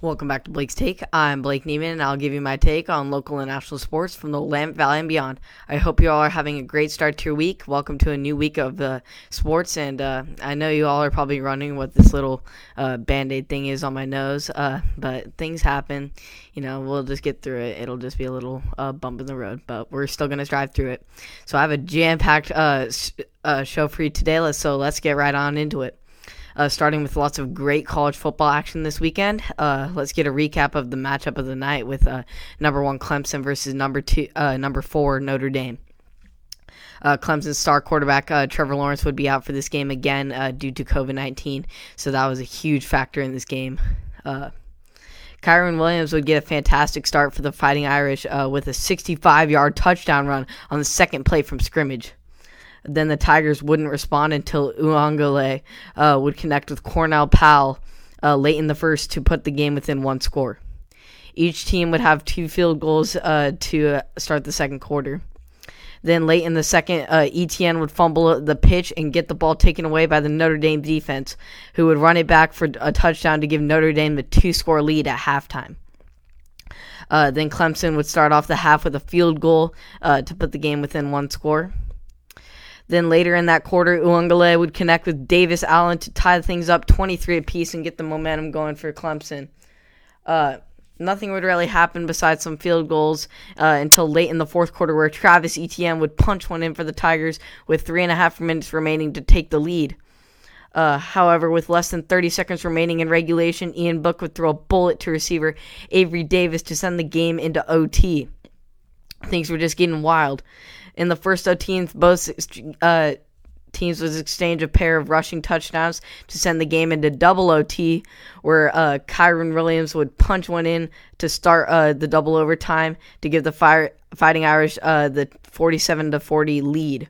Welcome back to Blake's Take. I'm Blake Neiman, and I'll give you my take on local and national sports from the Willamette Valley and beyond. I hope you all are having a great start to your week. Welcome to a new week of uh, sports, and uh, I know you all are probably running what this little uh, band aid thing is on my nose, uh, but things happen. You know, we'll just get through it. It'll just be a little uh, bump in the road, but we're still going to drive through it. So I have a jam packed uh, show for you today, so let's get right on into it uh, starting with lots of great college football action this weekend. Uh, let's get a recap of the matchup of the night with uh, number one Clemson versus number two, uh, number four Notre Dame. Uh, Clemson's star quarterback uh, Trevor Lawrence would be out for this game again due to COVID 19, so that was a huge factor in this game. Kyren Williams would get a fantastic start for the Fighting Irish with a 65 yard touchdown run on the second play from scrimmage. Then the Tigers wouldn't respond until Uiagalelei uh, would connect with Cornell Powell uh, late in the first to put the game within one score. Each team would have two field goals uh, to uh, start the second quarter. Then late in the second, uh, Etienne would fumble the pitch and get the ball taken away by the Notre Dame defense, who would run it back for a touchdown to give Notre Dame the two score lead at halftime. Uh, then Clemson would start off the half with a field goal uh, to put the game within one score. Then later in that quarter, Uiagalelei would connect with Davis Allen to tie things up 23 apiece and get the momentum going for Clemson. Uh, nothing would really happen besides some field goals uh, until late in the fourth quarter, where Travis Etienne would punch one in for the Tigers with three and a half minutes remaining to take the lead. Uh, however, with less than 30 seconds remaining in regulation, Ian Book would throw a bullet to receiver Avery Davis to send the game into OT. Things were just getting wild. In the first 13th, both uh, teams was exchange a pair of rushing touchdowns to send the game into double OT, where uh, Kyren Williams would punch one in to start uh, the double overtime to give the fire, Fighting Irish uh, the 47 to 40 lead.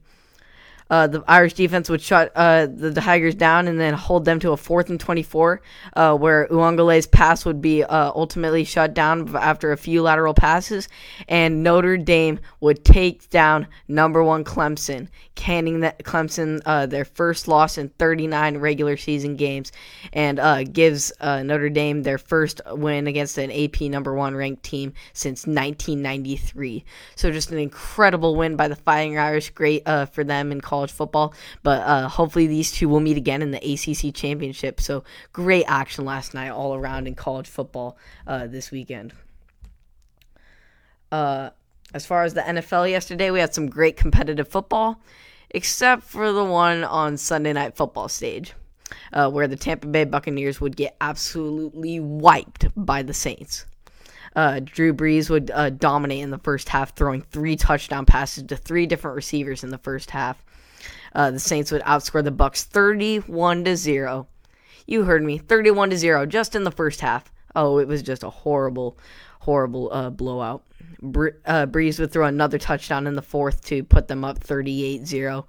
Uh, the Irish defense would shut uh, the, Tigers down and then hold them to a fourth and 24, uh, where Uiagalelei's pass would be uh, ultimately shut down after a few lateral passes, and Notre Dame would take down number one Clemson, canning that Clemson uh, their first loss in 39 regular season games, and uh, gives Notre Dame their first win against an AP number one ranked team since 1993. So just an incredible win by the Fighting Irish, great for them in college football. But uh, hopefully these two will meet again in the ACC championship. So great action last night all around in college football uh, this weekend. Uh, as far as the NFL yesterday, we had some great competitive football, except for the one on Sunday Night Football stage. Uh, where the Tampa Bay Buccaneers would get absolutely wiped by the Saints. Uh, Drew Brees would uh, dominate in the first half, throwing three touchdown passes to three different receivers in the first half. Uh, the Saints would outscore the Bucks 31 to 0. You heard me, 31 to 0 just in the first half. Oh, it was just a horrible horrible uh, blowout. Bre- uh, Brees would throw another touchdown in the fourth to put them up 38-0.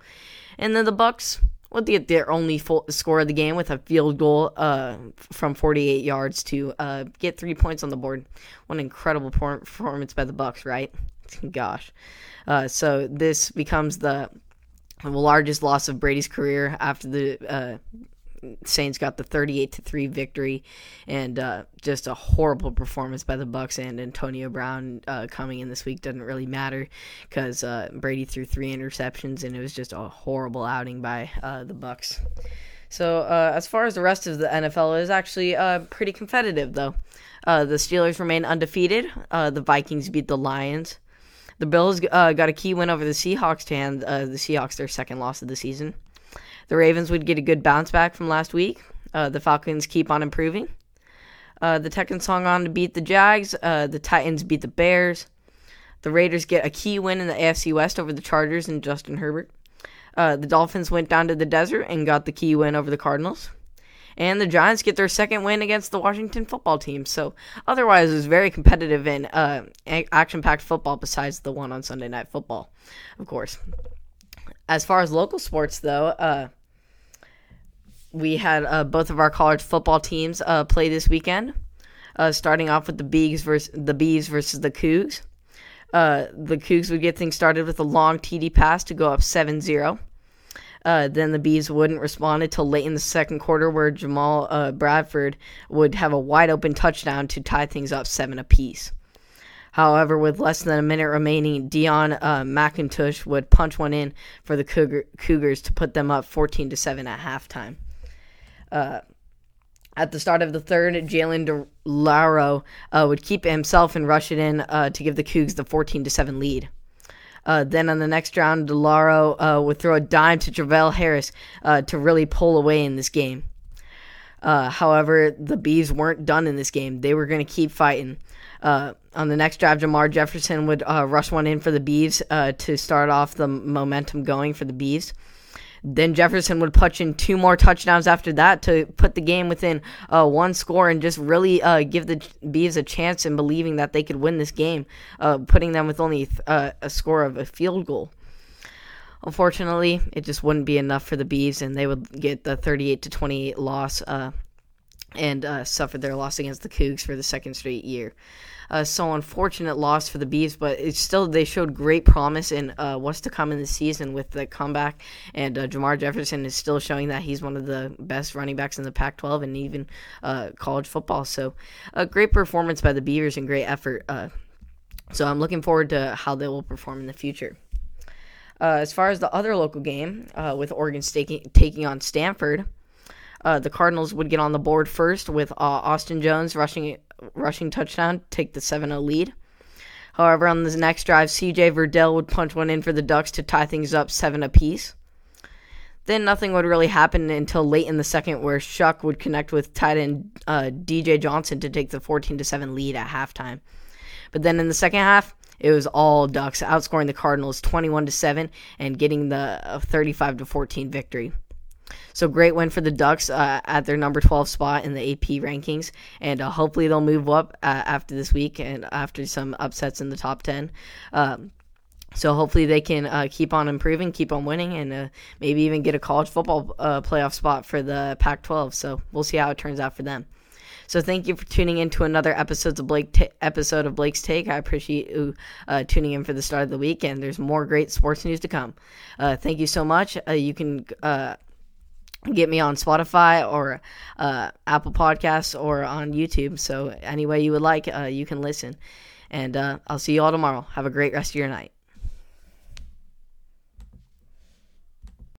And then the Bucks would get their only score of the game with a field goal uh, from 48 yards to uh, get three points on the board. An incredible performance by the Bucks, right? Gosh. Uh, so this becomes the the largest loss of Brady's career after the uh, Saints got the 38 to 3 victory and uh, just a horrible performance by the Bucks and Antonio Brown uh, coming in this week doesn't really matter cuz uh, Brady threw three interceptions and it was just a horrible outing by uh, the Bucks. So uh, as far as the rest of the NFL is actually uh, pretty competitive though. the Steelers remain undefeated. the Vikings beat the Lions. The Bills uh, got a key win over the Seahawks to hand uh, the Seahawks their second loss of the season. The Ravens would get a good bounce back from last week. Uh, the Falcons keep on improving. Uh, the Texans hung on to beat the Jags. Uh, the Titans beat the Bears. The Raiders get a key win in the AFC West over the Chargers and Justin Herbert. Uh, the Dolphins went down to the desert and got the key win over the Cardinals and the Giants get their second win against the Washington football team. So otherwise, it was very competitive and uh, action-packed football. Besides the one on Sunday Night Football, of course. As far as local sports, though, uh, we had uh, both of our college football teams uh, play this weekend. Uh, starting off with the Bees versus the Bees versus the Cougs. Uh, the Cougs would get things started with a long TD pass to go up 7-0. Uh, then the Bees wouldn't respond until late in the second quarter, where Jamal uh, Bradford would have a wide open touchdown to tie things up seven apiece. However, with less than a minute remaining, Deon uh, McIntosh would punch one in for the Cougar- Cougars to put them up 14 to 7 at halftime. Uh, at the start of the third, Jalen de Laura uh, would keep himself and rush it in uh, to give the Cougs the 14 to 7 lead. Uh, then on the next round, de Laura uh, would throw a dime to Travell Harris uh, to really pull away in this game. Uh, however, the Bees weren't done in this game. They were going to keep fighting. Uh, on the next drive, Jermar Jefferson would uh, rush one in for the Bees to start off the momentum going for the Bees. Then Jefferson would punch in two more touchdowns after that to put the game within uh, one score and just really uh, give the Bees a chance in believing that they could win this game, uh, putting them with only uh, a score of a field goal. Unfortunately, it just wouldn't be enough for the Bees, and they would get the 38 to 28 loss uh, and uh, suffer their loss against the Cougs for the second straight year. Uh, so unfortunate loss for the Bees, but it's still they showed great promise in uh, what's to come in the season with the comeback. And uh, Jermar Jefferson is still showing that he's one of the best running backs in the Pac-12 and even uh, college football. So a great performance by the Beavers and great effort. Uh, so I'm looking forward to how they will perform in the future. As far as the other local game, with Oregon State taking on Stanford. Uh, the Cardinals would get on the board first with uh, Austin Jones rushing rushing touchdown, take the 7-0 lead. However, on the next drive, C.J. Verdell would punch one in for the Ducks to tie things up seven apiece. Then nothing would really happen until late in the second, where Shough would connect with tight end uh, DJ Johnson to take the 14 7 lead at halftime. But then in the second half, it was all Ducks, outscoring the Cardinals 21 7 and getting the 35 14 victory. So great win for the Ducks uh, at their number 12 spot in the AP rankings, and uh, hopefully they'll move up uh, after this week and after some upsets in the top 10. Um, so hopefully they can uh, keep on improving, keep on winning, and uh, maybe even get a college football uh, playoff spot for the Pac-12. So we'll see how it turns out for them. So thank you for tuning in to another episode of Blake ta- episode of Blake's Take. I appreciate you uh, tuning in for the start of the week, and there's more great sports news to come. Uh, thank you so much. Uh, you can get me on Spotify or uh, Apple Podcasts or on YouTube. So any way you would like, uh, you can listen. And uh, I'll see you all tomorrow. Have a great rest of your night.